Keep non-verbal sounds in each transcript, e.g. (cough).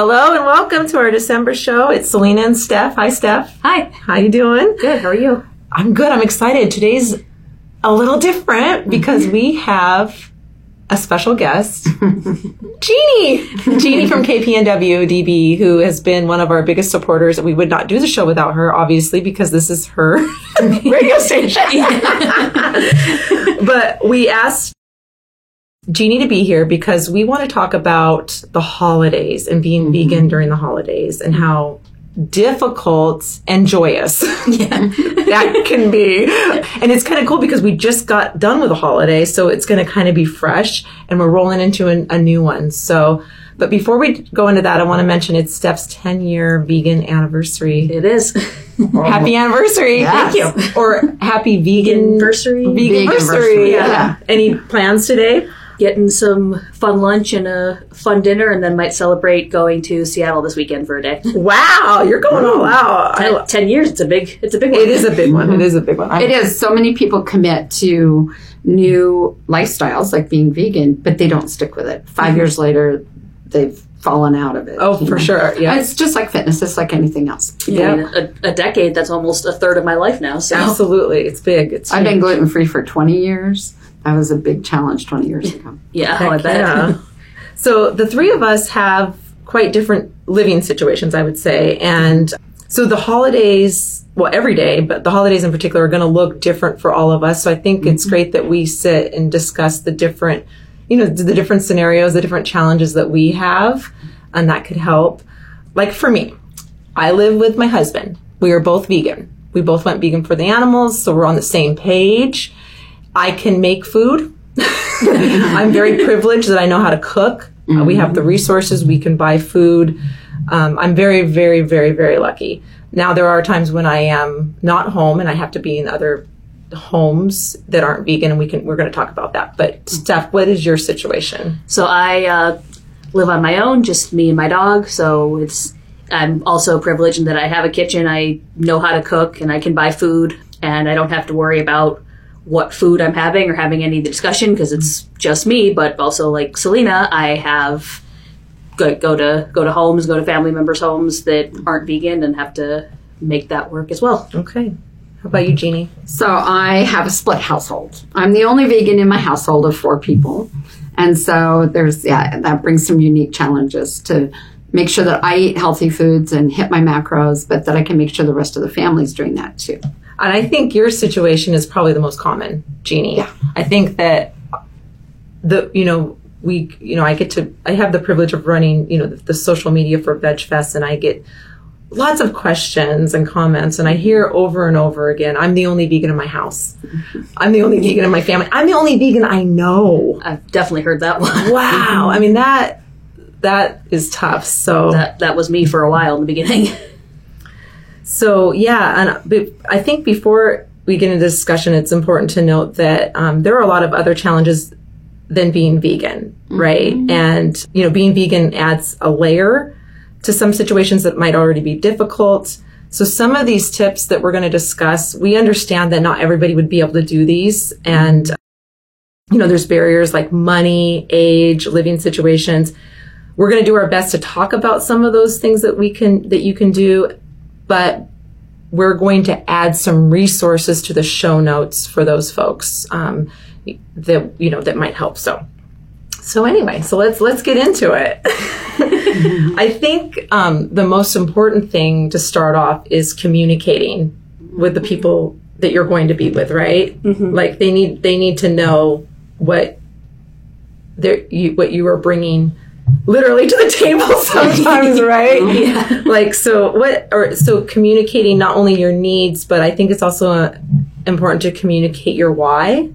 Hello and welcome to our December show. It's Selena and Steph. Hi, Steph. Hi. How you doing? Good. How are you? I'm good. I'm excited. Today's a little different because we have a special guest, (laughs) Jeannie. Jeannie from KPNW DB, who has been one of our biggest supporters. We would not do the show without her, obviously, because this is her (laughs) radio station. (laughs) but we asked Jeannie to be here because we want to talk about the holidays and being mm-hmm. vegan during the holidays and how difficult and joyous (laughs) that can be. (laughs) And it's kind of cool because we just got done with a holiday, so it's going to kind of be fresh and we're rolling into an, a new one. So, but before we go into that, I want to mention it's Steph's 10 year vegan anniversary. It is. (laughs) Happy anniversary. Yes. Thank you. Or happy vegan Anniversary. Vegan anniversary. Yeah. yeah. Any plans today? Getting some fun lunch and a fun dinner, and then might celebrate going to Seattle this weekend for a day. (laughs) Wow, you're going all out. I, Ten, ten years. It's a big. It's a big one. it is a big one. It is a big one. I- It is. So many people commit to new lifestyles like being vegan, but they don't stick with it. 5 mm-hmm. years later, they've fallen out of it. Oh, for know. sure. Yeah. It's just like fitness. It's like anything else. I Yeah. mean, a, a decade. That's almost a third of my life now. So Absolutely. It's big. It's I've been gluten free for 20 years. That was a big challenge 20 years ago. (laughs) yeah, Heck I bet. yeah. (laughs) so the three of us have quite different living situations, I would say. And so the holidays, well, every day, but the holidays in particular are going to look different for all of us. So I think it's mm-hmm. great that we sit and discuss the different, you know, the different scenarios, the different challenges that we have, and that could help. Like for me, I live with my husband. We are both vegan. We both went vegan for the animals, so we're on the same page. I can make food. (laughs) I'm very privileged that I know how to cook. Uh, we have the resources. We can buy food. Um, I'm very, very, very, very lucky. Now there are times when I am not home and I have to be in other homes that aren't vegan, and we can we're going to talk about that. But Steph, what is your situation? So I uh, live on my own, just me and my dog. So it's I'm also privileged in that I have a kitchen. I know how to cook, and I can buy food, and I don't have to worry about what food I'm having or having any of the discussion because it's just me. But also, like Selena, I have go, go to go to homes, go to family members' homes that aren't vegan, and have to make that work as well. Okay, how about you, Jeannie? So I have a split household. I'm the only vegan in my household of four people. And so there's, yeah, that brings some unique challenges to make sure that I eat healthy foods and hit my macros, but that I can make sure the rest of the family's doing that too. And I think your situation is probably the most common, Jeannie. Yeah. I think that the you know we you know I get to I have the privilege of running you know the, the social media for VegFest and I get lots of questions and comments, and I hear over and over again, I'm the only vegan in my house. I'm the only vegan in my family. I'm the only vegan I know. I've definitely heard that one. Wow. I mean that that is tough. So that that was me for a while in the beginning. (laughs) So yeah, and I think before we get into discussion, it's important to note that um, there are a lot of other challenges than being vegan, right? And you know, being vegan adds a layer to some situations that might already be difficult. So some of these tips that we're going to discuss, we understand that not everybody would be able to do these, and you know, there's barriers like money, age, living situations. We're going to do our best to talk about some of those things that we can that you can do but we're going to add some resources to the show notes for those folks um, that you know that might help. So, so anyway, so let's let's get into it. (laughs) I think um, the most important thing to start off is communicating with the people that you're going to be with, right? Like they need they need to know what they you what you are bringing literally to the (laughs) table (laughs) sometimes, right? yeah. like so what or so communicating not only your needs but i think it's also uh, important to communicate your why.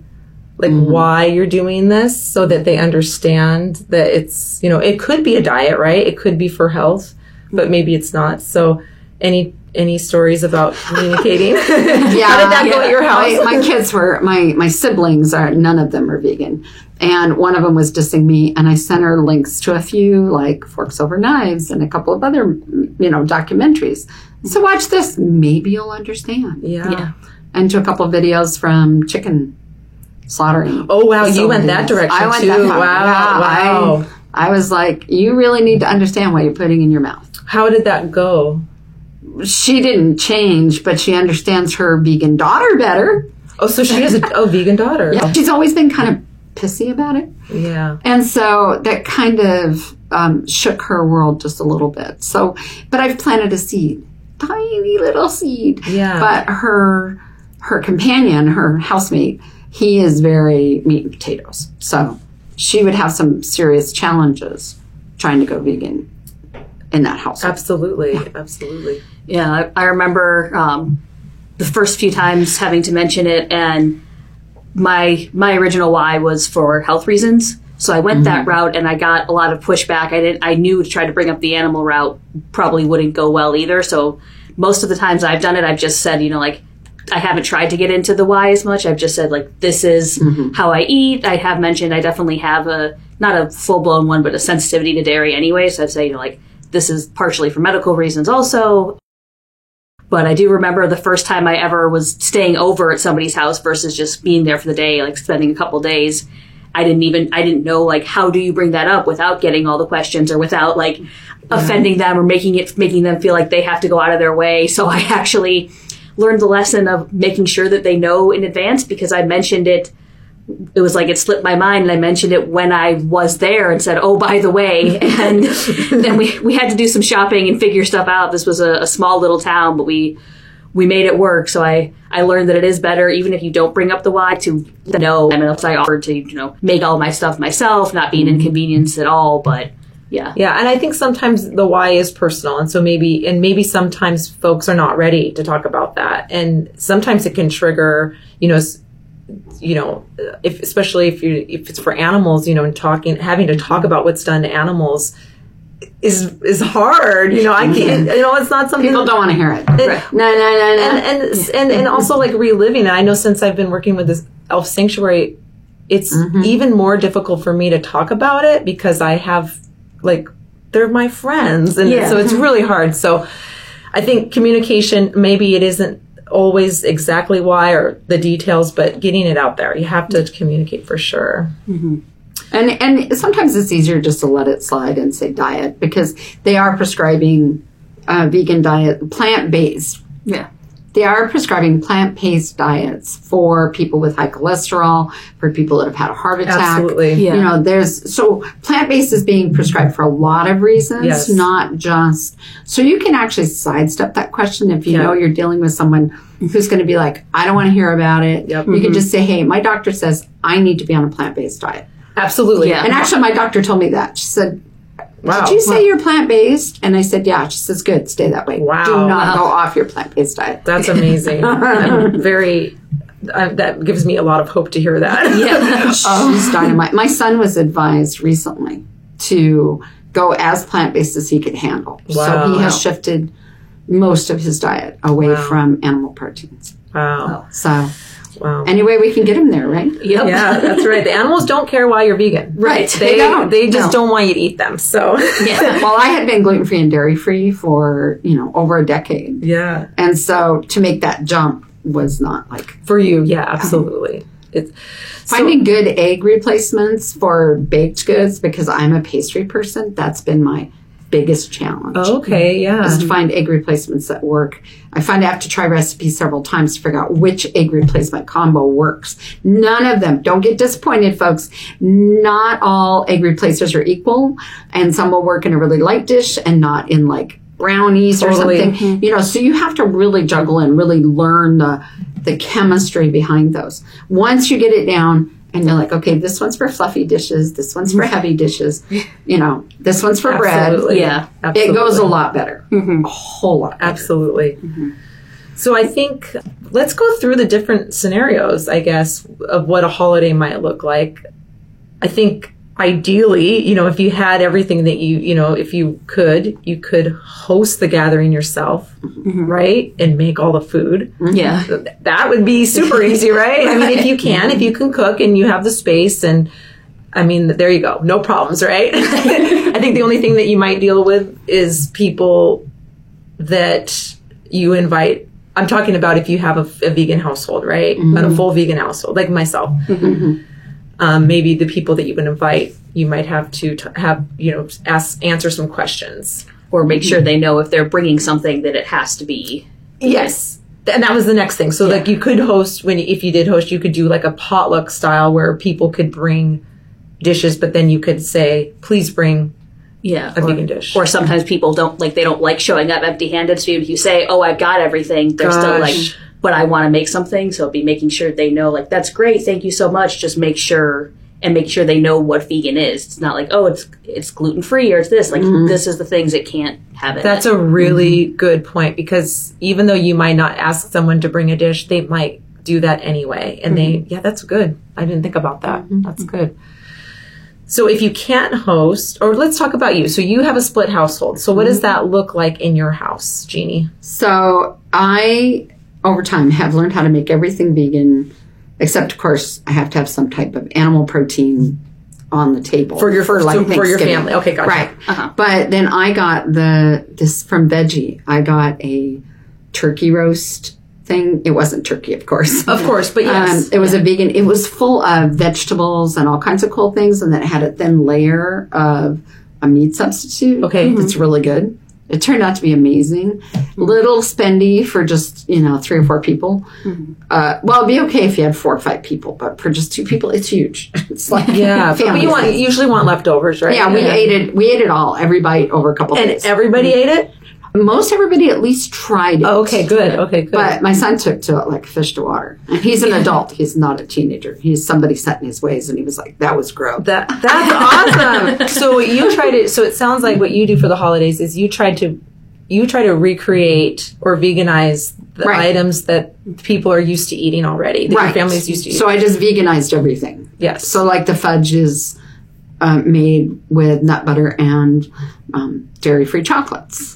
Like why you're doing this so that they understand that it's you know it could be a diet right? It could be for health but maybe it's not. So any any stories about communicating Yeah, (laughs) how did that go at your house My, my kids were my my siblings are none of them are vegan, and one of them was dissing me, and I sent her links to a few like Forks Over Knives and a couple of other you know documentaries. So watch this, maybe you'll understand. yeah. Yeah. And to a couple of videos from chicken slaughtering. oh wow you went that direction I went too that far. wow Yeah, wow I I was like, you really need to understand what you're putting in your mouth. How did that go? She didn't change, but she understands her vegan daughter better. Oh, so she has a oh vegan daughter. Yeah. She's always been kind of pissy about it. Yeah. And so that kind of um, shook her world just a little bit. So, but I've planted a seed, tiny little seed. Yeah. But her her companion, her housemate, he is very meat and potatoes. So she would have some serious challenges trying to go vegan in that house. Absolutely. Absolutely. Yeah, I, I remember um, the first few times having to mention it, and my my original why was for health reasons. So I went that route, and I got a lot of pushback. I didn't. I knew to try to bring up the animal route probably wouldn't go well either. So most of the times I've done it, I've just said, you know, like I haven't tried to get into the why as much. I've just said like this is how I eat. I have mentioned I definitely have a not a full blown one, but a sensitivity to dairy anyway. So I'd say you know like this is partially for medical reasons also. But I do remember the first time I ever was staying over at somebody's house versus just being there for the day, like spending a couple days. I didn't even I didn't know like how do you bring that up without getting all the questions or without like offending them or making it making them feel like they have to go out of their way. So I actually learned the lesson of making sure that they know in advance because I mentioned it it was like it slipped my mind and I mentioned it when I was there and said, Oh, by the way. (laughs) And then we, we had to do some shopping and figure stuff out. This was a, a small little town, but we, we made it work. So I, I learned that it is better, even if you don't bring up the why, to know. I mean, I offered to, you know, make all my stuff myself, not be an mm-hmm. inconvenience at all. But yeah. Yeah, and I think sometimes the why is personal, and so maybe and maybe sometimes folks are not ready to talk about that, and sometimes it can trigger, you know, you know, if especially if you if it's for animals, you know, and talking having to talk about what's done to animals is is hard. You know, I can't. Mm-hmm. You know, it's not something People don't want to hear it. And- No, no, no, no. and and and and also like reliving it. I know since I've been working with this elf sanctuary, it's mm-hmm. even more difficult for me to talk about it because I have like they're my friends, and Yeah. so it's mm-hmm. really hard. So I think communication maybe it isn't always exactly why or the details, but getting it out there, you have to communicate for sure. And and sometimes it's easier just to let it slide and say diet because they are prescribing uh, vegan diet, plant based. Yeah. They are prescribing plant based diets for people with high cholesterol, for people that have had a heart attack. Absolutely. Yeah. You know, there's so plant based is being prescribed for a lot of reasons, Yes. not just. So you can actually sidestep that question if you Yeah. know you're dealing with someone who's going to be like, I don't want to hear about it. Yep. You can mm-hmm. just say, Hey, my doctor says I need to be on a plant based diet. Absolutely. Yeah. And actually, my doctor told me that. She said, Wow. Did you say you're plant based? And I said, Yeah. She says, Good, stay that way. Wow. Do not go off your plant based diet. That's amazing. (laughs) I'm very. I, that gives me a lot of hope to hear that. Yeah. (laughs) She's dynamite. My son was advised recently to go as plant based as he could handle. Wow. So he has shifted most of his diet away Wow. from animal proteins. Wow. So, Wow. anyway, we can get them there, right? Yep. Yeah, that's right. The animals don't care why you're vegan. Right. They They don't. they just No. don't want you to eat them. So Yeah. (laughs) Well, I had been gluten free and dairy free for, you know, over a decade. yeah, And so to make that jump was not like for you, yeah, absolutely. It's Finding good egg replacements for baked goods because I'm a pastry person, that's been my biggest challenge. okay. Yeah, Is to find egg replacements that work. I find I have to try recipes several times to figure out which egg replacement combo works. None of them. Don't get disappointed, folks. Not all egg replacers are equal, and some will work in a really light dish and not in like brownies Totally. or something. Mm-hmm. You know, so you have to really juggle and really learn the the chemistry behind those. Once you get it down and you're like, okay, this one's for fluffy dishes, this one's for heavy dishes, (laughs) you know, this one's for bread. Yeah. absolutely. It goes a lot better. Mm-hmm. A whole lot better. Absolutely. Mm-hmm. So I think let's go through the different scenarios, I guess, of what a holiday might look like. I think ideally, you know, if you had everything that you, you know, if you could, you could host the gathering yourself, mm-hmm. right? And make all the food. Mm-hmm. Yeah. That would be super easy, right? I mean, if you can, if you can cook and you have the space and I mean, there you go. No problems, right? (laughs) I think the only thing that you might deal with is people that you invite. I'm talking about if you have a, a vegan household, right? But a full vegan household, like myself. Um, um, maybe the people that you would invite, you might have to t- have you know ask answer some questions. or make sure they know if they're bringing something that it has to be. Yes. And that was the next thing. So like you could host when if you did host, you could do like a potluck style where people could bring dishes, but then you could say, please bring Yeah, a or, vegan dish. or sometimes people don't like they don't like showing up empty-handed. So if you say, "Oh, I've got everything," they're still like, Gosh. "But I want to make something." So be making sure they know, like, "That's great, thank you so much." Just make sure and make sure they know what vegan is. It's not like, "Oh, it's it's gluten free" or it's this. Like, mm-hmm. this is the things it can't have in That's it. a really mm-hmm. good point because even though you might not ask someone to bring a dish, they might do that anyway. And they, mm-hmm. yeah, that's good. I didn't think about that. That's good. So if you can't host, or let's talk about you. So you have a split household. So what does that look like in your house, Jeannie? So I, over time, have learned how to make everything vegan, except of course I have to have some type of animal protein on the table For your- for so for your family. Okay, gotcha. Right. Uh-huh. But then I got the this from Veggie. I got a turkey roast thing. It wasn't turkey, of course. Of course, but yes. Um, it was a vegan. It was full of vegetables and all kinds of cool things, and then it had a thin layer of a meat substitute. Okay. It's really good. It turned out to be amazing. Little spendy for just you know three or four people. Mm-hmm. Uh, well, it'd be okay if you had four or five people, but for just two people, it's huge. (laughs) It's like yeah, but (laughs) you want usually want leftovers, right? Yeah, we ate it. We ate it all, every bite over a couple and days. And everybody ate it. Most everybody at least tried it. Oh, okay, good. Okay, good. But my son took to it like fish to water. And he's an adult. He's not a teenager. He's somebody set in his ways, and he was like, "That was gross." That that's (laughs) awesome. So you tried it. So it sounds like what you do for the holidays is you try to you try to recreate or veganize the Right. items that people are used to eating already. That your family's used to eating. So I just veganized everything. yes. So like the fudge is uh, made with nut butter and um, dairy-free chocolates,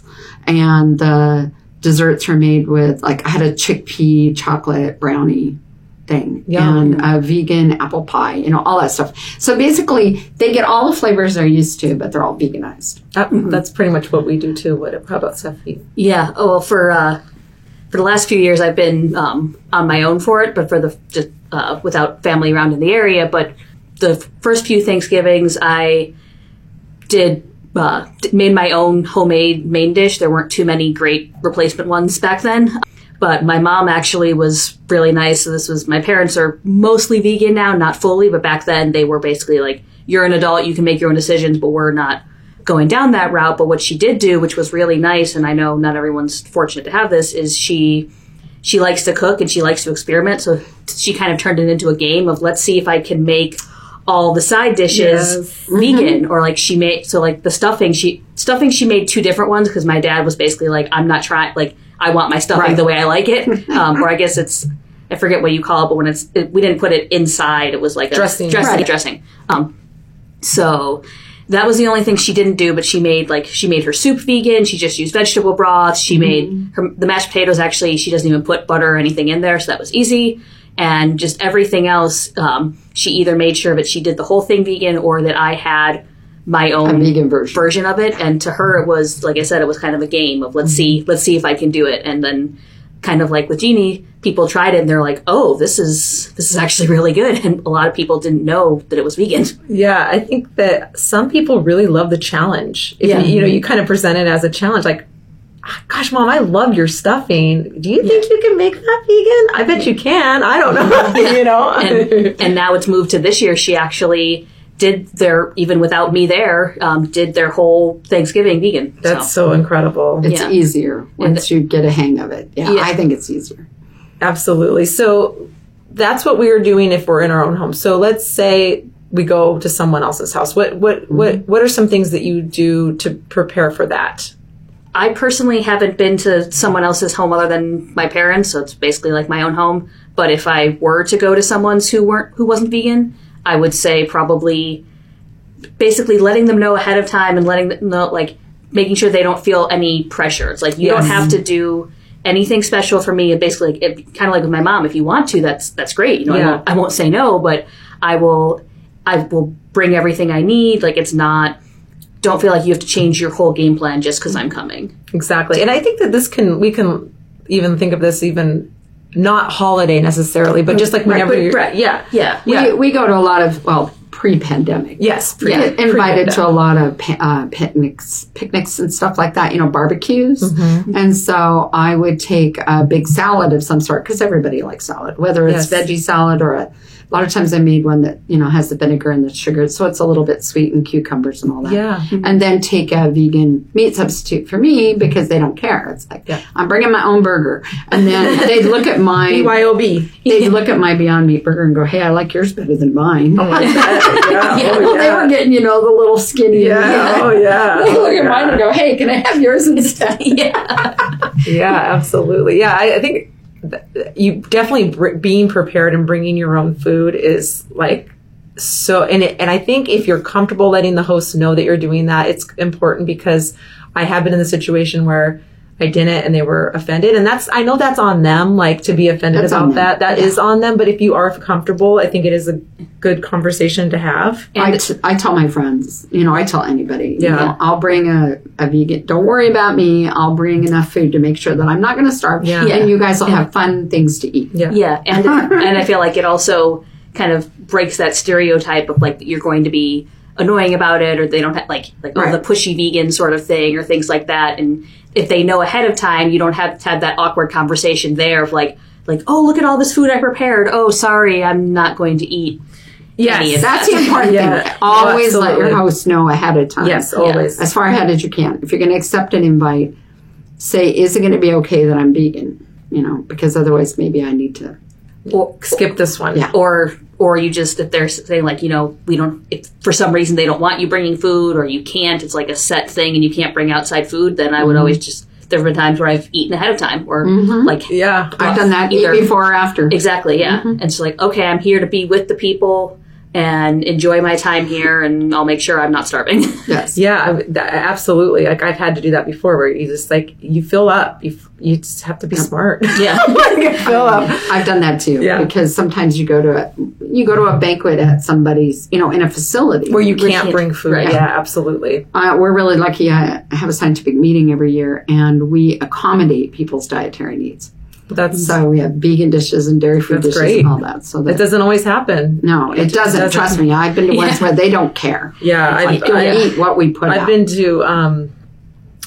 and the desserts are made with like I had a chickpea chocolate brownie thing Yum. and a vegan apple pie, you know, all that stuff. So basically, they get all the flavors they're used to, but they're all veganized. That- that's pretty much what we do too. What? How about Sophie? Yeah. Oh well, for uh, for the last few years, I've been um, on my own for it, but for the just uh, without family around in the area. But the first few Thanksgivings, I did uh, made my own homemade main dish. There weren't too many great replacement ones back then. But my mom actually was really nice. So this was my parents are mostly vegan now, not fully, but back then they were basically like, "You're an adult, you can make your own decisions, but we're not going down that route." But what she did do, which was really nice, and I know not everyone's fortunate to have this, is she she likes to cook and she likes to experiment. So she kind of turned it into a game of let's see if I can make all the side dishes vegan or like she made so like the stuffing she stuffing she made two different ones because my dad was basically like I'm not trying like I want my stuffing Right. the way I like it (laughs) um, or I guess it's I forget what you call it but when it's it, we didn't put it inside it was like a Dressing. dressing Right. dressing um so that was the only thing she didn't do, but she made like she made her soup vegan. She just used vegetable broth. She made her the mashed potatoes. Actually, she doesn't even put butter or anything in there, so that was easy. And just everything else, um, she either made sure that she did the whole thing vegan or that I had my own vegan version. of it. And to her, it was like I said, it was kind of a game of let's see, let's see if I can do it. And then, kind of like with Jeannie, people tried it and they're like, "Oh, this is this is actually really good." And a lot of people didn't know that it was vegan. Yeah, I think that some people really love the challenge. If Yeah. you, you know, you kind of present it as a challenge, like, "Ah, "Gosh, mom, I love your stuffing. Do you think you can make that vegan? I bet you can. I don't know. (laughs) you know." (laughs) and and now it's moved to this year. She actually did their even without me there, um, did their whole Thanksgiving vegan. That's so. so incredible. It's Yeah. easier once you get a hang of it. Yeah, Yeah. I think it's easier. Absolutely. So that's what we are doing if we're in our own home. So let's say we go to someone else's house. What what what what are some things that you do to prepare for that? I personally haven't been to someone else's home other than my parents, so it's basically like my own home. But if I were to go to someone's who weren't who wasn't vegan, I would say probably basically letting them know ahead of time and letting them know like making sure they don't feel any pressure. It's like you don't have to do anything special for me. And basically, like, kind of like with my mom, if you want to, that's that's great. You know, Yeah. I, won't, I won't say no, but I will I will bring everything I need. Like it's not. Don't feel like you have to change your whole game plan just because I'm coming. Exactly. And I think that this can we can even think of this even not holiday necessarily, but just like whenever but- you're, right. yeah, Yeah. yeah, We, we go to a lot of, well, pre-pandemic. yes, pre- Yeah, invited pre-pandemic. to a lot of uh, picnics, picnics and stuff like that. You know, barbecues, Mm-hmm. and so I would take a big salad of some sort because everybody likes salad, whether it's Yes. veggie salad or a. A lot of times I made one that you know has the vinegar and the sugar, so it's a little bit sweet and cucumbers and all that. Yeah. Mm-hmm. and then take a vegan meat substitute for me because they don't care. It's like Yeah. I'm bringing my own burger, and then they'd look at my BYOB. they'd look at my Beyond Meat burger and go, "Hey, I like yours better than mine." Oh my God. Yeah. (laughs) Yeah, Oh, well, they were getting, you know, the little skinny. Yeah. (laughs) Oh yeah. They look at yeah. mine and go, "Hey, can I have yours instead?" (laughs) yeah. Yeah, absolutely. Yeah, I, I think th- you definitely being prepared and bringing your own food is like so. And it, and I think if you're comfortable letting the host know that you're doing that, it's important because I have been in the situation where I didn't and they were offended, and that's I know that's on them, like to be offended That's about them. that. That is on them. But if you are comfortable, I think it is a good conversation to have. And I, t- I tell my friends, you know, I tell anybody, you Yeah. know, I'll bring a, a vegan. Don't worry about me. I'll bring enough food to make sure that I'm not going to starve. Yeah. And you guys will have fun things to eat. Yeah. Yeah, and (laughs) and I feel like it also kind of breaks that stereotype of like you're going to be annoying about it, or they don't have like like oh the pushy vegan sort of thing, or things like that. And if they know ahead of time, you don't have to have that awkward conversation there of like like oh look at all this food I prepared. Oh sorry, I'm not going to eat. any of That's the important Yeah. thing. Always let your host know ahead of time. Yes, always. As far ahead as you can. If you're going to accept an invite, say, is it going to be okay that I'm vegan? You know, because otherwise maybe I need to. Or, Skip this one. Yeah. or or you just if they're saying like you know we don't if for some reason they don't want you bringing food or you can't it's like a set thing and you can't bring outside food then i would mm-hmm. always just there have been times where i've eaten ahead of time or mm-hmm. like Yeah. I've done that Either- either before or after. exactly yeah mm-hmm. and it's like okay i'm here to be with the people and enjoy my time here and i'll make sure i'm not starving (laughs) Yes. Yeah, I- absolutely. Like I've had to do that before, where you just like you fill up. You you just have to be smart. yeah (laughs) fill up. I've done that too. Yeah. Because sometimes you go to a you go to a banquet at somebody's, you know, in a facility Where you can't can't- bring food. right. Yeah, absolutely. Uh, we're really lucky. I have a scientific meeting every year, and we accommodate people's dietary needs. That's So we have vegan dishes and dairy free dishes great. and all that. So it that doesn't always happen. no, it doesn't. doesn't. Trust me, I've been to ones where they don't care. Yeah, Like, I've, you'll I, eat what we put I've out. been to um,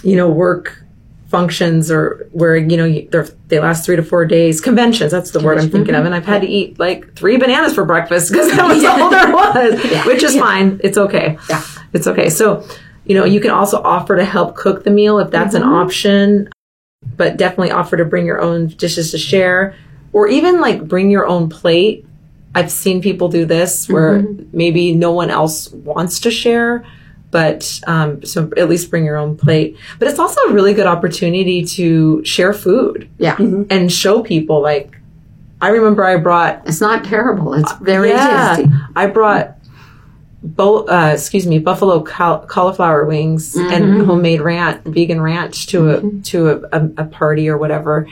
you know work functions or where you know they're, they last three to four days conventions that's the word i'm thinking of and i've had to eat like three bananas for breakfast because that was all there was (laughs) which is fine it's okay Yeah. it's okay so you know you can also offer to help cook the meal if that's an option but definitely offer to bring your own dishes to share or even like bring your own plate. I've seen people do this where maybe no one else wants to share but um, so at least bring your own plate. But it's also a really good opportunity to share food yeah, and show people like i remember i brought it's not terrible. It's very yeah, tasty. I brought bo- uh, excuse me buffalo caul- cauliflower wings Mm-hmm. and homemade ranch, vegan ranch to a to a, a, a party or whatever.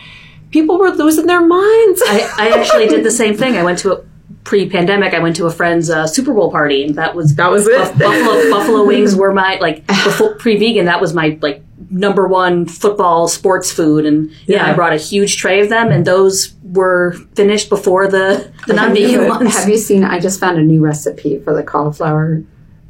People were losing their minds. I, I actually did the (laughs) same thing i went to a pre-pandemic i went to a friend's uh, super bowl party and that was that was it. Buffalo buffalo wings were my like (laughs) before pre-vegan that was my like number one football sports food and yeah, Yeah. I brought a huge tray of them and those were finished before the the non-vegan ones. Have you seen? I just found a new recipe for the cauliflower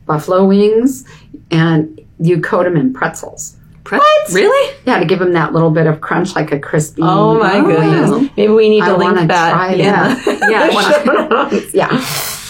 buffalo wings, and you coat them in pretzels. Pre- Really? Yeah, to give them that little bit of crunch, like a crispy. Oh my goodness! Maybe we need to I link wanna that. try yeah, that. (laughs) Yeah, wanna- Yeah,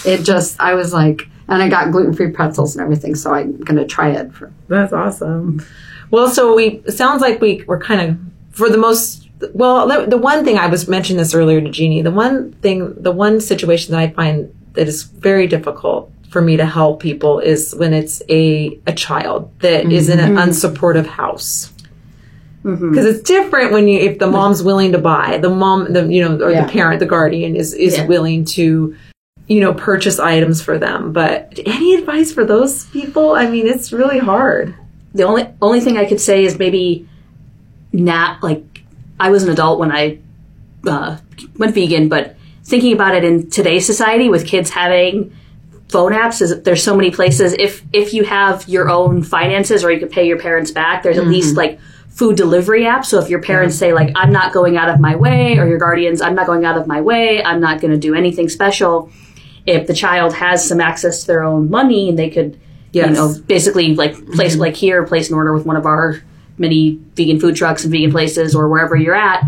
it just. I was like, and I got gluten free pretzels and everything, so I'm gonna try it. For, That's awesome. Well, so we sounds like we we're kind of for the most well the, the one thing I was mentioning this earlier to Jeannie. The one thing, the one situation that I find that is very difficult for me to help people is when it's a a child that is in an mm-hmm. unsupportive house. Mm-hmm. Because it's different when you if the mm-hmm. mom's willing to buy the mom the you know or Yeah. the parent the guardian is is Yeah. willing to you know purchase items for them but any advice for those people I mean it's really hard The only only thing I could say is maybe not like I was an adult when I uh, went vegan, but thinking about it in today's society with kids having phone apps is there's so many places if if you have your own finances or you can pay your parents back there's at least like food delivery apps. So if your parents say like, I'm not going out of my way, or your guardians, I'm not going out of my way, I'm not going to do anything special. If the child has some access to their own money and they could, Yes. you know, basically like place mm-hmm. like here, place an order with one of our many vegan food trucks and vegan places or wherever you're at,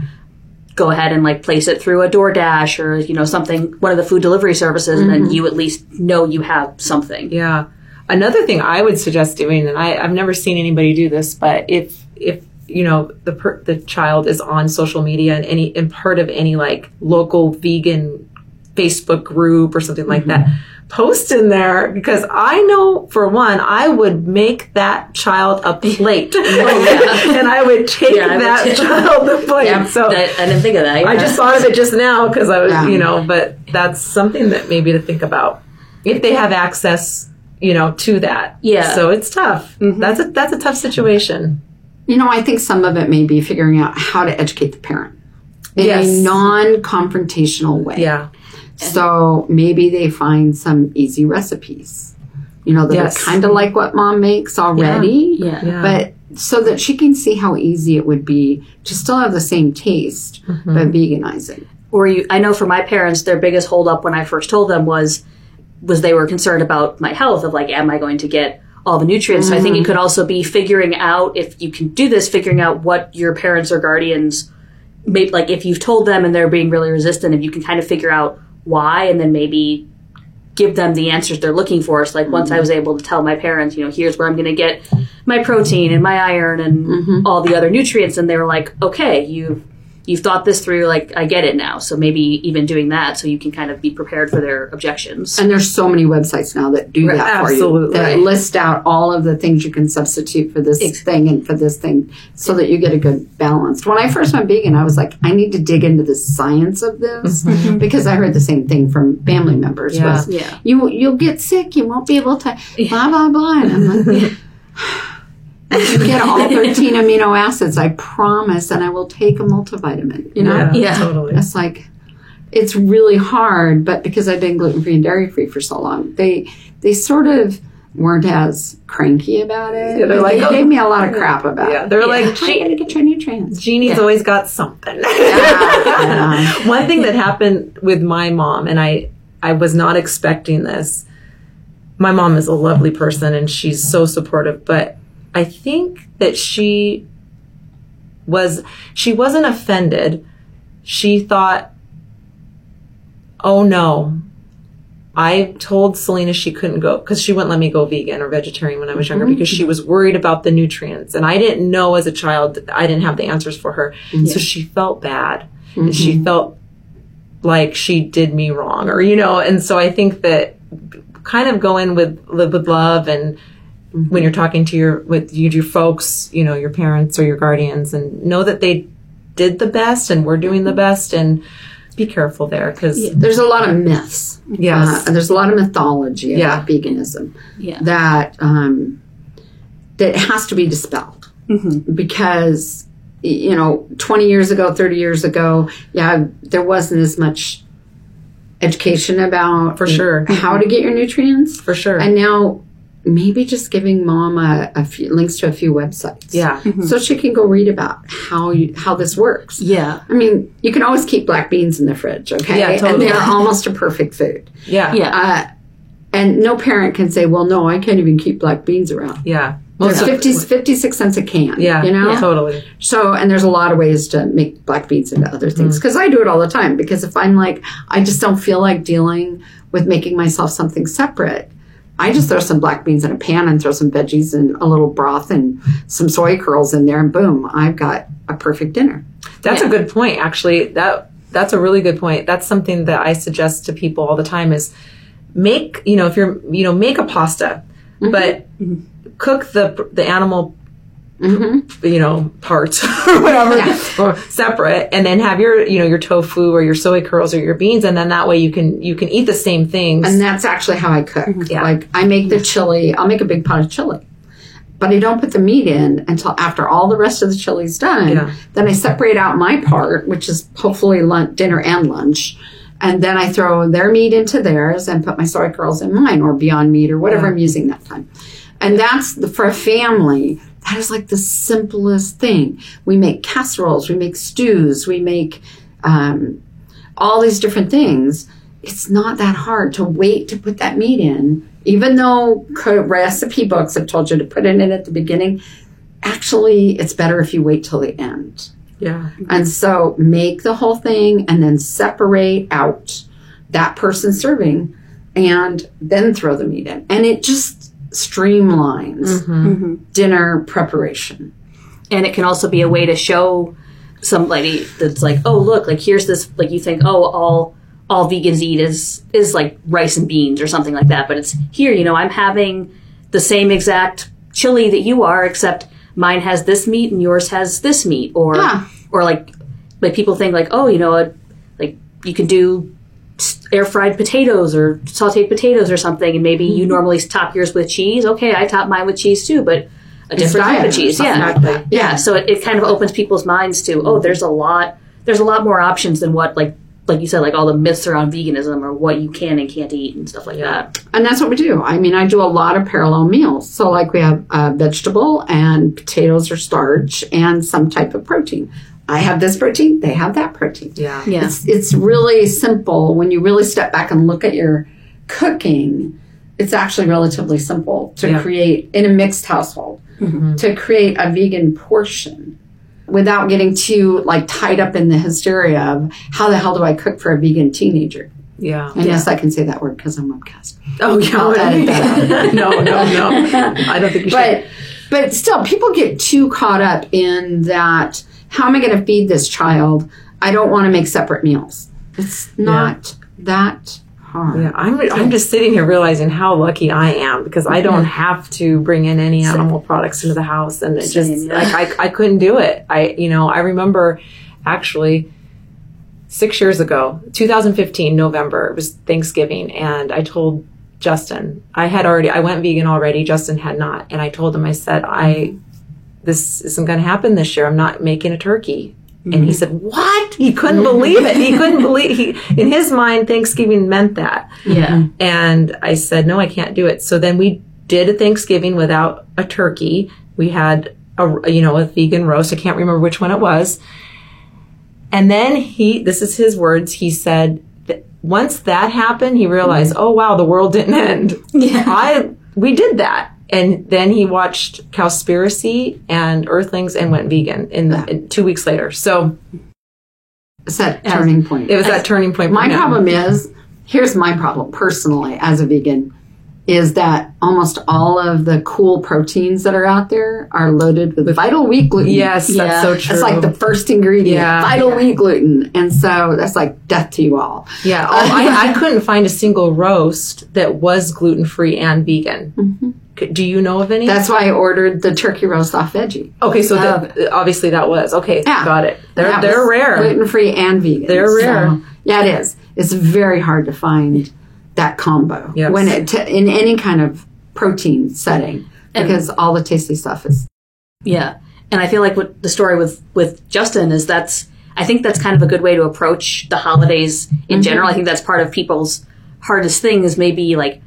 go ahead and like place it through a DoorDash or you know something, one of the food delivery services, and then mm-hmm. you at least know you have something. Yeah. Another thing I would suggest doing, and I, I've never seen anybody do this, but if if you know the per, the child is on social media and any and part of any like local vegan Facebook group or something like that, mm-hmm. post in there because I know for one I would make that child a plate, (laughs) oh, (laughs) and I would take Yeah, I would that child the plate. Yeah. so I, I didn't think of that. I just thought of it just now because I was, Yeah. you know, but that's something that maybe to think about if they have access, you know, to that. Yeah. So it's tough. Mm-hmm. That's a that's a tough situation. You know, I think some of it may be figuring out how to educate the parent in Yes. a non-confrontational way. Yeah. So maybe they find some easy recipes, you know, that Yes. are kind of like what mom makes already. Yeah. Yeah. But so that she can see how easy it would be to still have the same taste, Mm-hmm. but veganize it. or you I know for my parents their biggest holdup when I first told them was was they were concerned about my health of like am I going to get all the nutrients so I think it could also be figuring out if you can do this figuring out what your parents or guardians maybe like if you've told them and they're being really resistant if you can kind of figure out why and then maybe give them the answers they're looking for. So like once I mm-hmm. was able to tell my parents you know here's where I'm going to get my protein and my iron and mm-hmm. all the other nutrients and they were like okay you you've thought this through like i get it now so maybe even doing that so you can kind of be prepared for their objections And there's so many websites now that do Right, that for you. absolutely. That list out all of the things you can substitute for this Ex- thing and for this thing so that you get a good balance. When I first went vegan, I was like, I need to dig into the science of this mm-hmm. Mm-hmm. because I heard the same thing from family members Yeah. was Yeah. you you'll get sick, you won't be able to blah blah blah. And I'm like (laughs) you (laughs) get all 13 (laughs) amino acids, I promise, and I will take a multivitamin. You know? Yeah. Yeah. Totally. It's like it's really hard, but because I've been gluten free and dairy free for so long, they they sort of weren't as cranky about it. Yeah, they're like, they oh. gave me a lot of oh, crap about Yeah. it. They're like, How are you gonna get your nutrients? Jeannie's always got something. Yeah. (laughs) One thing that happened with my mom, and I, I was not expecting this. My mom is a lovely person and she's so supportive, but I think that she was, she wasn't offended. She thought, oh no, I told Selena she couldn't go because she wouldn't let me go vegan or vegetarian when I was younger mm-hmm. because she was worried about the nutrients. And I didn't know as a child, I didn't have the answers for her. Mm-hmm. So she felt bad and she felt like she did me wrong or, you know, and so I think that kind of go in with, with love and when you're talking to your, with you, your folks, you know, your parents or your guardians and know that they did the best and we're doing the best and be careful there because There's a lot of myths. yes. Uh, and there's a lot of mythology Yeah. about veganism Yeah. that um, that has to be dispelled because you know 20 years ago 30 years ago yeah there wasn't as much education about For sure. how to get your nutrients for sure. and now maybe just giving mom a, a few links to a few websites yeah. so she can go read about how you how this works Yeah. I mean, you can always keep black beans in the fridge, okay? Yeah, totally. And they're almost a perfect food. Yeah. Yeah. Uh, and no parent can say, well, no, I can't even keep black beans around. Yeah. There's of- 50, 56 cents a can. Yeah. You know? Totally. So, and there's a lot of ways to make black beans into other things. Mm. Because I do it all the time. Because if I'm like, I just don't feel like dealing with making myself something separate, I just throw some black beans in a pan and throw some veggies and a little broth and some soy curls in there, and boom, I've got a perfect dinner. That's Yeah. a good point. Actually, that that's a really good point. That's something that I suggest to people all the time is make, you know, if you're, you know, make a pasta, mm-hmm. but mm-hmm. cook the the animal Mm-hmm. you know, parts (laughs) or whatever, Yeah. or separate, and then have your, you know, your tofu or your soy curls or your beans, and then that way you can you can eat the same things. And that's actually how I cook. Mm-hmm. Yeah. Like I make the chili, I'll make a big pot of chili. But I don't put the meat in until after all the rest of the chili's done. Yeah. Then I separate out my part, which is hopefully lunch, dinner and lunch. And then I throw their meat into theirs and put my soy curls in mine or Beyond Meat or whatever Yeah. I'm using that time. And that's the, for a family. That is like the simplest thing. We make casseroles, we make stews, we make um, all these different things. It's not that hard to wait to put that meat in, even though recipe books have told you to put it in at the beginning. Actually, it's better if you wait till the end. Yeah. And so make the whole thing and then separate out that person serving and then throw the meat in. And it just streamlines Mm-hmm. dinner preparation. and it can also be a way to show somebody that's like, oh look, like here's this like you think, oh all all vegans eat is is like rice and beans or something like that, but it's here, you know, I'm having the same exact chili that you are, except mine has this meat and yours has this meat, or Yeah. or like like people think like, oh, you know, a, like you can do air fried potatoes or sauteed potatoes or something, and maybe you normally top yours with cheese. Okay, I top mine with cheese too, but a different type of cheese. Yeah, like that. yeah. So it, it kind of opens people's minds to oh, there's a lot there's a lot more options than what like like you said like all the myths around veganism or what you can and can't eat and stuff like that. And that's what we do. I mean, I do a lot of parallel meals. So, like, we have uh, vegetable and potatoes or starch and some type of protein. I have this protein, they have that protein. Yeah. Yeah. It's, it's really simple when you really step back and look at your cooking. It's actually relatively simple to Yeah. create in a mixed household mm-hmm. to create a vegan portion without getting too like tied up in the hysteria of how the hell do I cook for a vegan teenager? Yeah. And yes, I can say that word because I'm webcast. Oh, I'll edit that yeah. (laughs) no, no, no. (laughs) I don't think you should. But but still, people get too caught up in that. How am I going to feed this child? I don't want to make separate meals. It's not that hard. Yeah, I'm, I'm just sitting here realizing how lucky I am because I don't have to bring in any animal products into the house, and it just Same, yeah. like I, I couldn't do it. I you know I remember actually six years ago, 2015 November, it was Thanksgiving, and I told Justin I had already I went vegan already. Justin had not, and I told him I said I this isn't going to happen this year. I'm not making a turkey. And he mm-hmm. said, "What?" He couldn't believe it. He couldn't (laughs) believe he in his mind Thanksgiving meant that. Yeah. Mm-hmm. And I said, no, I can't do it. So then we did a Thanksgiving without a turkey. We had a, you know, a vegan roast. I can't remember which one it was. And then he, this is his words. He said, that once that happened, he realized, mm-hmm. oh wow, the world didn't end. Yeah. I, we did that. And then he watched Cowspiracy and Earthlings and went vegan in, the, in two weeks later. So It's that turning point. it was that turning point. my problem is here's my problem personally as a vegan is that almost all of the cool proteins that are out there are loaded with vital wheat gluten. Yes, Yeah. that's so true. That's like the first ingredient, Yeah. vital wheat gluten. And so that's like death to you all. Yeah, oh, I, I couldn't find a single roast that was gluten free and vegan. C- Do you know of any? That's why I ordered the turkey roast off veggie. okay, so that, obviously that was okay. Yeah. Got it. They're they're rare. Gluten free and vegan. They're rare. So, yeah, it is. It's very hard to find that combo Yes. when it t- in any kind of protein setting because all the tasty stuff is Yeah. And I feel like what the story with with Justin is that's I think that's kind of a good way to approach the holidays in mm-hmm. general. I think that's part of people's hardest thing is maybe like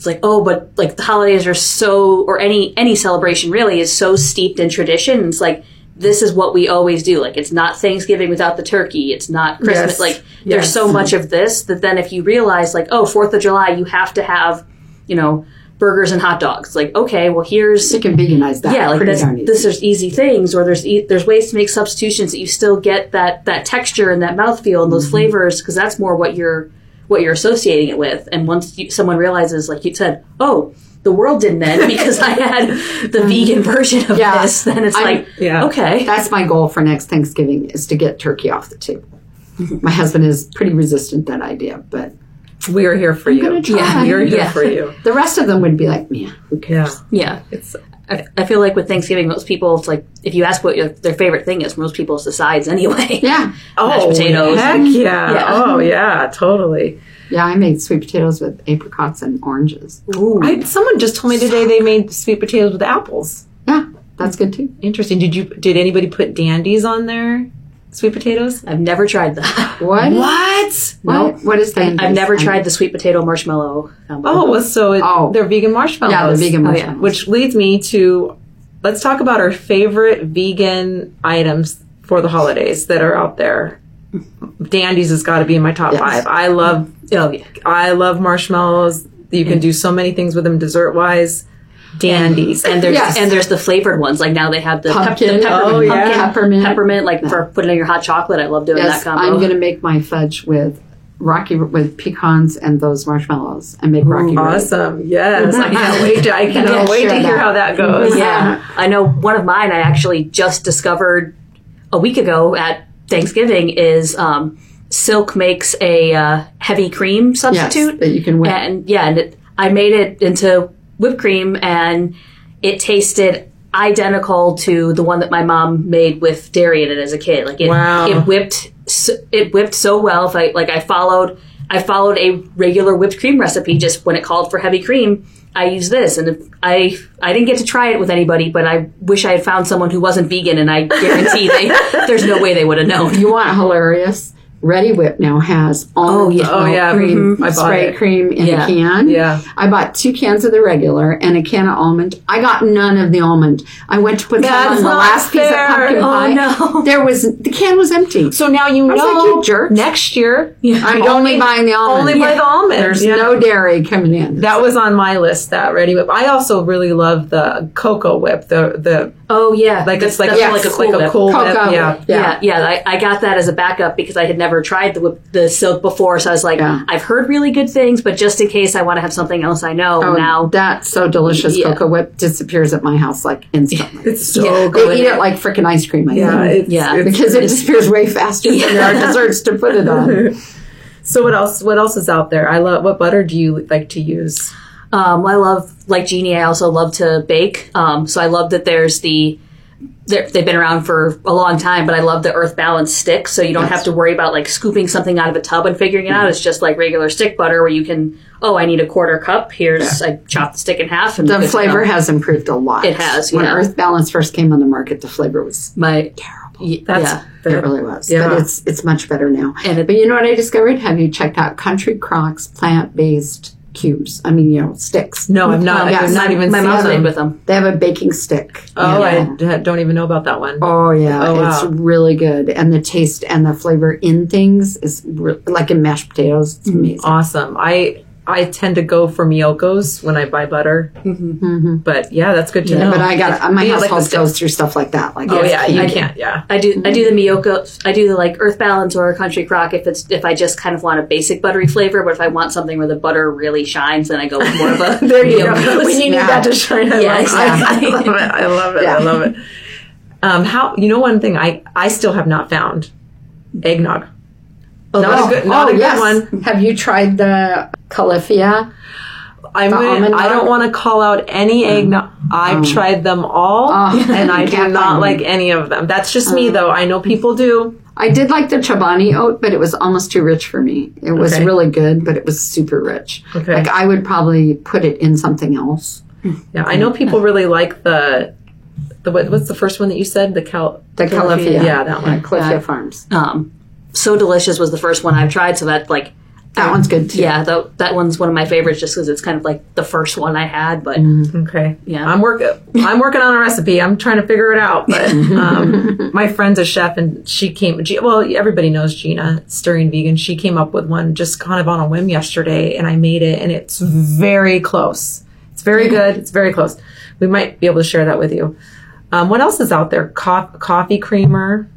it's like oh but like the holidays are so or any any celebration really is so steeped in tradition. It's like this is what we always do. Like it's not Thanksgiving without the turkey. It's not Christmas. Yes. Like Yes. there's so much of this that then if you realize like oh 4th of July you have to have, you know, burgers and hot dogs. Like okay, well here's you can veganize that yeah, like this, this there's easy things, or there's e- there's ways to make substitutions that you still get that that texture and that mouthfeel and those Mm-hmm. flavors because that's more what you're what you're associating it with. And once you, someone realizes, like you said, oh, the world didn't end (laughs) because I had the vegan version of Mm-hmm. Yeah. this, then it's I'm- like Yeah. okay, That's my goal for next Thanksgiving is to get turkey off the table. My husband is pretty resistant to that idea, but we are here for you. gonna try. Yeah, we're here Yeah. for you. the rest of them would be like, yeah, who cares? Yeah, yeah. it's I, I feel like with Thanksgiving, most people, it's like if you ask what your, their favorite thing is, most people it's the sides anyway. (laughs) Yeah. (laughs) oh Mashed potatoes. Heck yeah. (laughs) Yeah. Oh yeah, totally. Yeah, I made sweet potatoes with apricots and oranges. Ooh. I, someone just told me today they made sweet potatoes with apples. Yeah, that's good too. Interesting. Did you? Did anybody put dandies on their sweet potatoes? I've never tried that. (laughs) What? What? What? What is that? I've never tried the sweet potato marshmallow combo. Oh, well, so it, Oh. they're vegan marshmallows. Yeah, the vegan Oh, yeah. marshmallows. Which leads me to let's talk about our favorite vegan items for the holidays that are out there. Dandies has got to be in my top Yes. five. I love, Oh, yeah. I love marshmallows. You can do so many things with them dessert wise. Dandies. And there's Yes. and there's the flavored ones. Like now they have the, pep- Pumpkin. the peppermint, Oh, yeah. pumpkin, Peppermint. peppermint, like for putting in your hot chocolate. I love doing Yes, that combo. I'm going to make my fudge with rocky with pecans and those marshmallows and make rocky road. awesome. Yes. I can't wait to, I cannot Yeah, wait to hear that. how that goes. Yeah, I know one of mine. I actually just discovered a week ago at Thanksgiving is um, Silk makes a uh, heavy cream Yes, substitute, that you can whip. and yeah, and it, I made it into whipped cream, and it tasted identical to the one that my mom made with dairy in it as a kid. Like it, Wow. it whipped, so, it whipped so well. If I like, I followed, I followed a regular whipped cream recipe. Just when it called for heavy cream, I used this, and if I, I didn't get to try it with anybody, but I wish I had found someone who wasn't vegan, and I guarantee they, (laughs) there's no way they would have known. You want hilarious? Reddi-wip now has almond yeah. Oh, yeah. cream, Mhm. Spray it. cream in Yeah. a can. Yeah. I bought two cans of the regular and a can of almond. I got none of the almond. I went to put some That's on the not last piece of pumpkin Oh, pie. no. There was the can was empty. So now you know was like, you next year yeah. I'm only buying the almond. only buy the almond. There's Yeah. no dairy coming in. That was on my list. That Reddi-wip. I also really love the CocoWhip. The the Oh yeah, like it's like That's Yes. like a it's cool like a whip. cool Cocoa whip. Yeah. whip. Yeah, yeah. I, I got that as a backup because I had never tried the whip, the silk before. So I was like, Yeah. I've heard really good things, but just in case I want to have something else I know Oh, now. that's so delicious. Yeah. CocoWhip disappears at my house like instantly. It's so Yeah. good. they eat it like freaking ice cream. I yeah, think. it's, Yeah. it's- because it disappears way faster than there (laughs) are desserts to put it on. so what else? What else is out there? I love. What butter do you like to use? Um, I love like Jeannie. I also love to bake. Um, so I love that there's the they're- they've been around for a long time, but I love the Earth Balance stick. So you don't have to worry about like scooping something out of a tub and figuring it out. Mm-hmm. It's just like regular stick butter where you can. Oh, I need a quarter cup. Here's I chop the stick in half and The flavor has improved a lot. It has, When yeah. Earth Balance first came on the market, the flavor was my terrible. y- yeah. It really was. Yeah. But it's it's much better now. And it- but you know what I discovered? Have you checked out Country Crock's plant based cubes? I mean, you know, sticks. No, I'm not. Um, I've not even my mom's made with them. They have a baking stick. Oh, Yeah. I don't even know about that one. Oh yeah, Oh, it's really good, and the taste and the flavor in things is re- like in mashed potatoes. It's amazing. Awesome. I I tend to go for Miyoko's when I buy butter. Mm-hmm. But yeah, that's good to know. But I got my Yeah, like household the goes through stuff like that. Like Oh yeah, key. you can't. Yeah. I do I do the Miyoko I do the like Earth Balance or Country Crock if it's if I just kind of want a basic buttery flavor, but if I want something where the butter really shines, then I go with more of a (laughs) There you go. Miyoko's. When you need Yeah. that to shine, I Yeah, love exactly. it. I love it. I love it. Yeah. I love it. Um, how you know one thing I I still have not found eggnog. Oh, Not a good, not oh a good yes. one. Have you tried the Califia? I'm The gonna, I don't want to call out any mm. eggnog. I've mm. tried them all, (laughs) Oh, and I do can't like any of them. That's just me, mm. though. I know people do. I did like the Chobani oat, but it was almost too rich for me. It was Okay. really good, but it was super rich. Okay. Like I would probably put it in something else. Yeah, I know people really like the the what, what's the first one that you said? The cal The Califia. Yeah, that one. Califia Yeah. Farms. um so delicious was the first one I've tried, so that like That one's good too. yeah, that that one's one of my favorites just because it's kind of like the first one I had, but Okay. Yeah. I'm working. I'm working on a recipe. I'm trying to figure it out. But um, (laughs) my friend's a chef, and she came. G- Well, everybody knows Gina Stirring Vegan. She came up with one just kind of on a whim yesterday, and I made it, and it's very close. It's very good. It's very close. We might be able to share that with you. Um, what else is out there? Co- coffee creamer.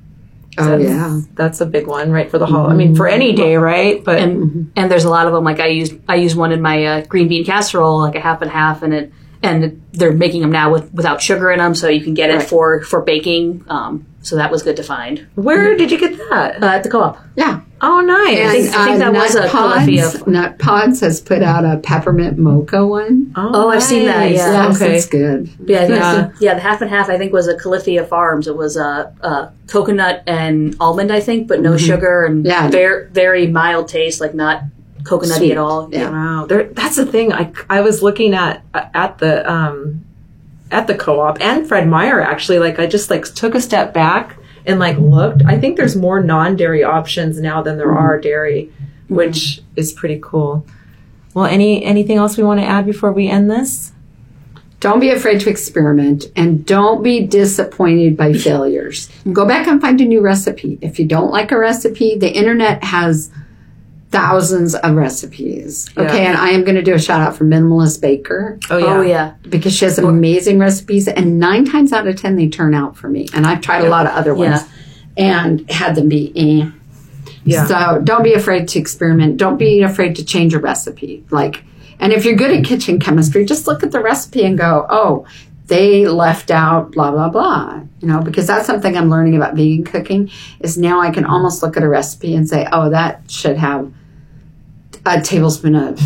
Oh That's- yeah. that's a big one, right? For the hall. I mean, for any day, right? But and and there's a lot of them. Like I used I used one in my uh, green bean casserole, like a half and half, and it and they're making them now with without sugar in them, so you can get it Right. for for baking. Um, so that was good to find where did you get that? uh, at the co-op. Yeah. Oh, nice. I think- I think that was a Pods. Nut Pods has put out a peppermint mocha one. Oh, I've seen that, yeah. Yes, Okay. it's good. Yeah, (laughs) Yeah. the- yeah. The half and half I think was a Califia Farms. It was a uh, uh, coconut and almond, I think, but no sugar and Yeah. very very mild taste, like not coconutty Sweet. at all. Yeah. Wow, there, that's the thing. I, I was looking at at the um, at the co-op and Fred Meyer actually. Like I just like took a step back and like looked. I think there's more non-dairy options now than there are dairy, which is pretty cool. Well, any anything else we want to add before we end this? Don't be afraid to experiment and don't be disappointed by failures. Go back and find a new recipe. If you don't like a recipe, the internet has thousands of recipes. Okay, Yeah. and I am going to do a shout out for Minimalist Baker Oh yeah. Oh yeah. because she has amazing recipes and 9 times out of 10 they turn out for me. And I've tried a lot of other ones and had them be eh. Yeah. So don't be afraid to experiment. Don't be afraid to change a recipe. Like, and if you're good at kitchen chemistry, just look at the recipe and go, oh, they left out blah blah blah. You know, because that's something I'm learning about vegan cooking is now I can almost look at a recipe and say, oh, that should have a tablespoon of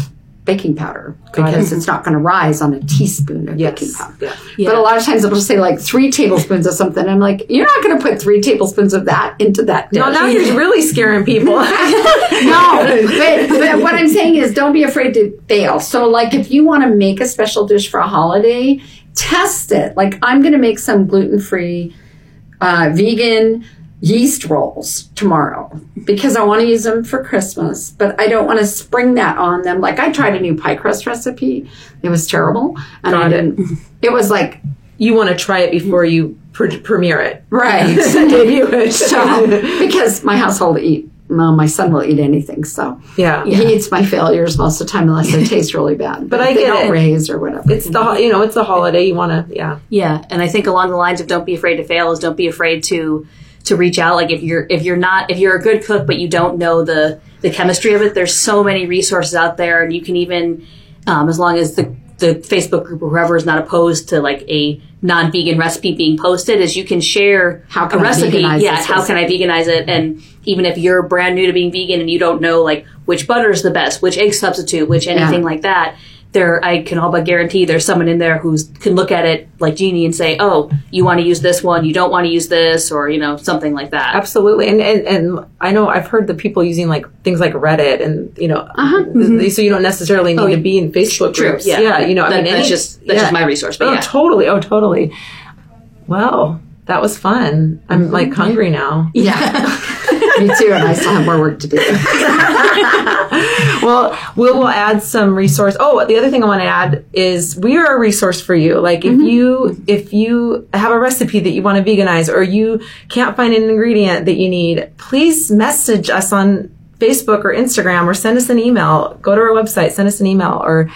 baking powder because it's not going to rise on a teaspoon of baking Yes. powder. Yeah. Yeah. But a lot of times it'll say like three tablespoons of something. I'm like, you're not going to put three tablespoons of that into that dish. No, now you're really scaring people. (laughs) (laughs) no, but, but what I'm saying is don't be afraid to fail. So, like, if you want to make a special dish for a holiday, test it. Like, I'm going to make some gluten free, uh, vegan yeast rolls tomorrow because I want to use them for Christmas, but I don't want to spring that on them. Like, I tried a new pie crust recipe, it was terrible. And I Got it. didn't, it was like, you want to try it before you pre- premiere it. right. (laughs) Debut it. so, because my household eat, well, my son will eat anything. So, yeah. He eats my failures most of the time unless they taste really bad. But I they get don't it. raise or whatever. It's the you know it's the holiday. You want to yeah. Yeah, and I think along the lines of don't be afraid to fail is don't be afraid to to reach out. Like if you're if you're not if you're a good cook but you don't know the the chemistry of it, there's so many resources out there, and you can even um, as long as the the Facebook group or whoever is not opposed to like a non-vegan recipe being posted, is you can share How can a I recipe. yeah, how can I veganize it? And even if you're brand new to being vegan and you don't know like which butter is the best, which egg substitute, which anything like that, there I can all but guarantee there's someone in there who can look at it like Jeannie and say, oh, you want to use this one, you don't want to use this, or you know something like that. Absolutely, and, and and I know I've heard the people using like things like Reddit, and you know, uh-huh, th- mm-hmm. so you don't necessarily need oh, to be in Facebook True. groups. Yeah. yeah you know, I That- mean, that's any- just that's yeah. just my resource. But Oh, yeah, totally. Oh, totally. Well, that was fun. I'm like hungry now. yeah. (laughs) (laughs) (laughs) Me too, and I still have more work to do. well, we will add some resource. Oh, the other thing I want to add is we are a resource for you. Like if mm-hmm. you if you have a recipe that you want to veganize or you can't find an ingredient that you need, please message us on Facebook or Instagram or send us an email. Go to our website, send us an email or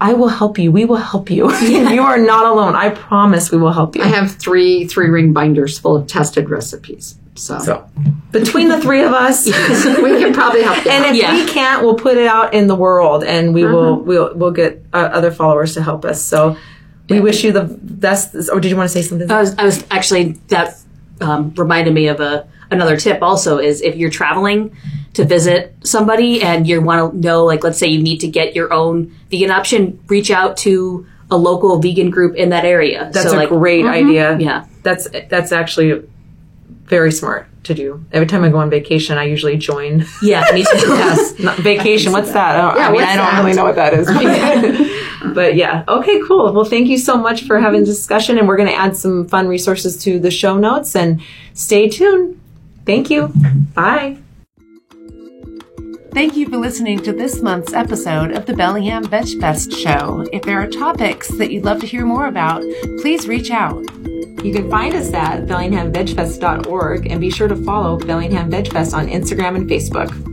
I will help you. We will help you. (laughs) you are not alone. I promise we will help you. I have three three ring binders full of tested recipes. So, so between the three of us, (laughs) we can probably help you. And out. if Yeah. we can't, we'll put it out in the world, and we will we'll we'll get uh, other followers to help us. So we wish you the best. Or did you want to say something? I was, I was actually that um, reminded me of a another tip. Also, is if you're traveling to visit somebody and you want to know, like, let's say you need to get your own vegan option, reach out to a local vegan group in that area. That's so, a like, great idea. Yeah. that's that's actually very smart to do. Every time I go on vacation, I usually join. Yeah, me too. (laughs) yes, (laughs) not vacation. What's that? I, don't, Yeah, I mean, I don't that? really know what that is. (laughs) but yeah, okay, cool. Well, thank you so much for having this discussion, and we're going to add some fun resources to the show notes. And stay tuned. Thank you. Bye. Thank you for listening to this month's episode of the Bellingham Veg Fest show. If there are topics that you'd love to hear more about, please reach out. You can find us at bellinghamvegfest.org and be sure to follow Bellingham Veg Fest on Instagram and Facebook.